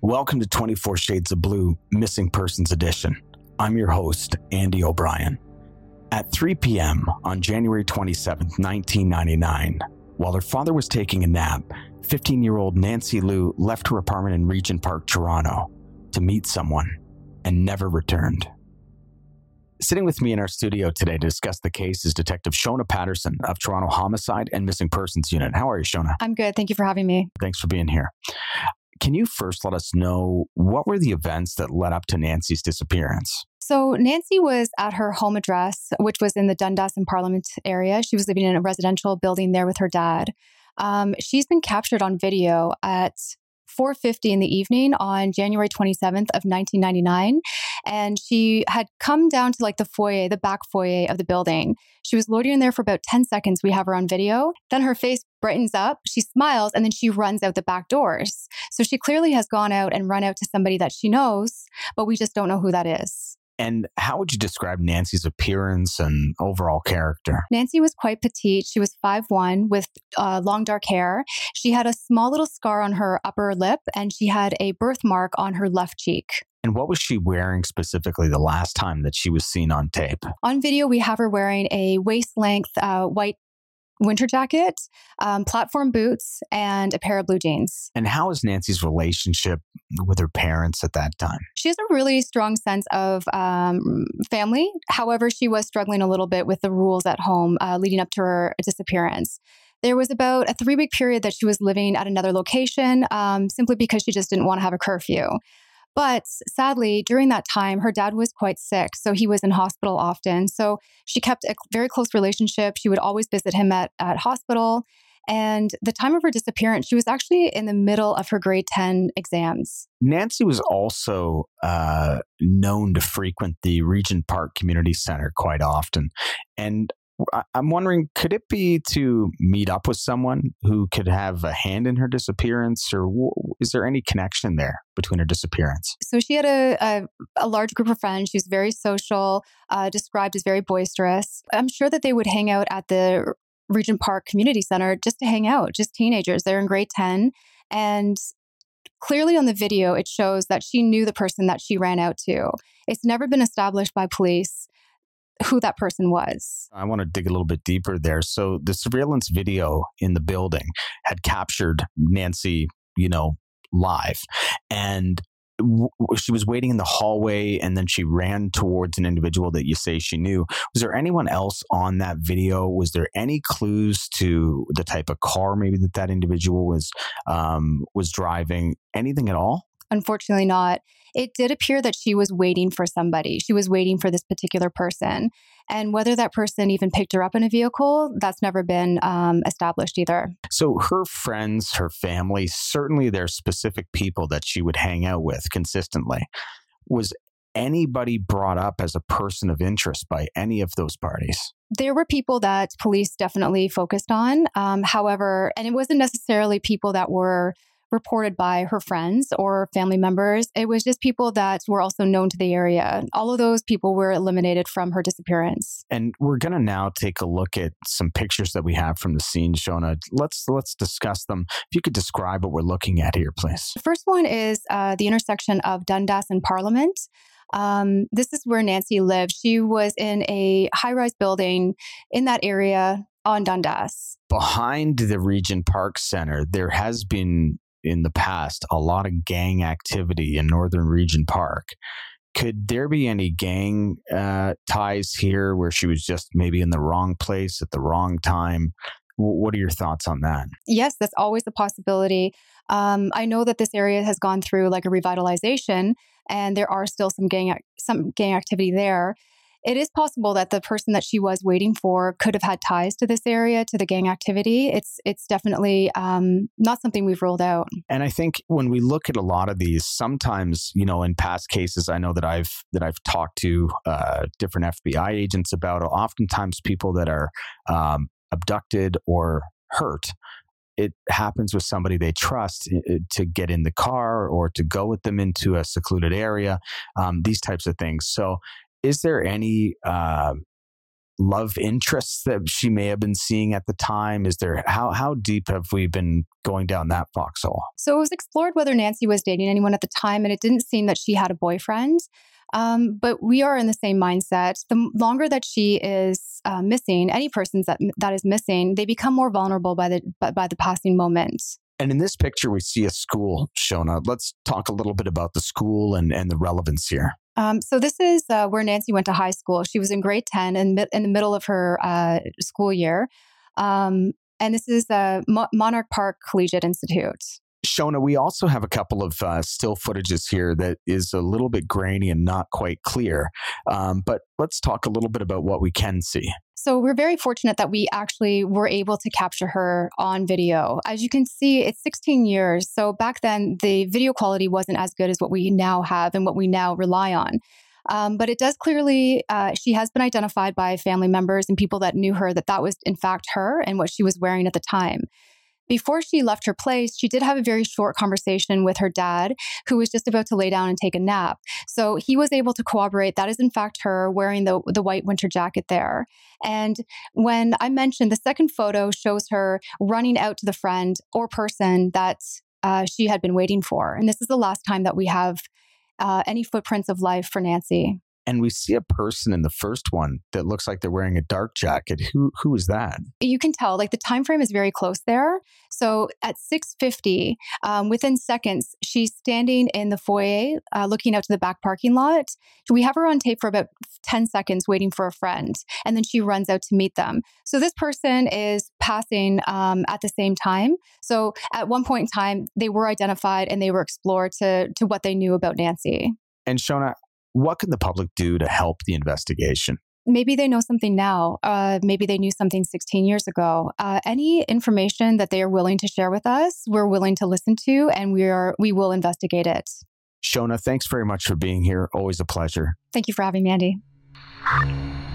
Welcome to 24 Shades of Blue Missing Persons Edition. I'm your host, Andy O'Brien. At 3 p.m. on January 27, 1999, while her father was taking a nap, 15 year old Nancy Liu left her apartment in Regent Park, Toronto, to meet someone and never returned. Sitting with me in our studio today to discuss the case is Detective Shona Patterson of Toronto Homicide and Missing Persons Unit. How are you, Shona? I'm good. Thank you for having me. Thanks for being here. Can you first let us know what were the events that led up to Nancy's disappearance? So, Nancy was at her home address, which was in the Dundas and Parliament area. She was living in a residential building there with her dad. Um, she's been captured on video at 4:50 in the evening on January 27th of 1999 and she had come down to like the foyer, the back foyer of the building. She was loitering there for about 10 seconds. We have her on video. Then her face brightens up, she smiles, and then she runs out the back doors. So she clearly has gone out and run out to somebody that she knows, but we just don't know who that is. And how would you describe Nancy's appearance and overall character? Nancy was quite petite. She was 5'1 with uh, long dark hair. She had a small little scar on her upper lip and she had a birthmark on her left cheek. And what was she wearing specifically the last time that she was seen on tape? On video, we have her wearing a waist length uh, white winter jacket, um, platform boots, and a pair of blue jeans. And how is Nancy's relationship with her parents at that time? She has a really strong sense of um, family. However, she was struggling a little bit with the rules at home uh, leading up to her disappearance. There was about a three week period that she was living at another location um, simply because she just didn't want to have a curfew. But sadly, during that time, her dad was quite sick. So he was in hospital often. So she kept a very close relationship. She would always visit him at, at hospital. And the time of her disappearance, she was actually in the middle of her grade 10 exams. Nancy was also uh, known to frequent the Regent Park Community Center quite often. And I'm wondering, could it be to meet up with someone who could have a hand in her disappearance, or is there any connection there between her disappearance? So she had a, a, a large group of friends. She was very social, uh, described as very boisterous. I'm sure that they would hang out at the Regent Park Community Center just to hang out, just teenagers. They're in grade 10. And clearly on the video, it shows that she knew the person that she ran out to. It's never been established by police who that person was. I want to dig a little bit deeper there. So the surveillance video in the building had captured Nancy, you know, live. And w- she was waiting in the hallway and then she ran towards an individual that you say she knew. Was there anyone else on that video? Was there any clues to the type of car maybe that that individual was um, was driving? Anything at all? Unfortunately, not. It did appear that she was waiting for somebody. She was waiting for this particular person. And whether that person even picked her up in a vehicle, that's never been um, established either. So, her friends, her family, certainly there's specific people that she would hang out with consistently. Was anybody brought up as a person of interest by any of those parties? There were people that police definitely focused on. Um, however, and it wasn't necessarily people that were reported by her friends or family members. It was just people that were also known to the area. All of those people were eliminated from her disappearance. And we're going to now take a look at some pictures that we have from the scene, Shona. Let's let's discuss them. If you could describe what we're looking at here, please. The first one is uh, the intersection of Dundas and Parliament. Um, this is where Nancy lived. She was in a high rise building in that area on Dundas. Behind the Regent Park Center, there has been in the past a lot of gang activity in Northern Regent Park. Could there be any gang uh, ties here where she was just maybe in the wrong place at the wrong time? What are your thoughts on that? Yes, that's always a possibility. Um, I know that this area has gone through like a revitalization, and there are still some gang some gang activity there it is possible that the person that she was waiting for could have had ties to this area, to the gang activity. It's it's definitely um, not something we've ruled out. And I think when we look at a lot of these, sometimes you know, in past cases, I know that I've that I've talked to uh, different FBI agents about. Oftentimes, people that are um, abducted or hurt it happens with somebody they trust to get in the car or to go with them into a secluded area, um, these types of things. So is there any uh, love interests that she may have been seeing at the time? Is there how how deep have we been going down that foxhole? So it was explored whether Nancy was dating anyone at the time, and it didn't seem that she had a boyfriend. Um, but we are in the same mindset. The longer that she is uh, missing, any person that that is missing, they become more vulnerable by the by, by the passing moment. And in this picture, we see a school shown up. Let's talk a little bit about the school and, and the relevance here. Um, so this is uh, where Nancy went to high school. She was in grade 10 in, in the middle of her uh, school year. Um, and this is the Mo- Monarch Park Collegiate Institute. Shona, we also have a couple of uh, still footages here that is a little bit grainy and not quite clear. Um, but let's talk a little bit about what we can see. So we're very fortunate that we actually were able to capture her on video. As you can see, it's 16 years. So back then, the video quality wasn't as good as what we now have and what we now rely on. Um, but it does clearly, uh, she has been identified by family members and people that knew her that that was in fact her and what she was wearing at the time. Before she left her place, she did have a very short conversation with her dad, who was just about to lay down and take a nap. So he was able to corroborate that is, in fact, her wearing the, the white winter jacket there. And when I mentioned the second photo shows her running out to the friend or person that uh, she had been waiting for. And this is the last time that we have uh, any footprints of life for Nancy and we see a person in the first one that looks like they're wearing a dark jacket. Who who is that? You can tell, like the time frame is very close there. So at 6:50, um, within seconds, she's standing in the foyer, uh, looking out to the back parking lot. We have her on tape for about 10 seconds, waiting for a friend, and then she runs out to meet them. So this person is passing um, at the same time. So at one point in time, they were identified and they were explored to to what they knew about Nancy. And Shona, what can the public do to help the investigation? Maybe they know something now. Uh, maybe they knew something 16 years ago. Uh, any information that they are willing to share with us, we're willing to listen to, and we are we will investigate it. Shona, thanks very much for being here. Always a pleasure. Thank you for having me, Andy.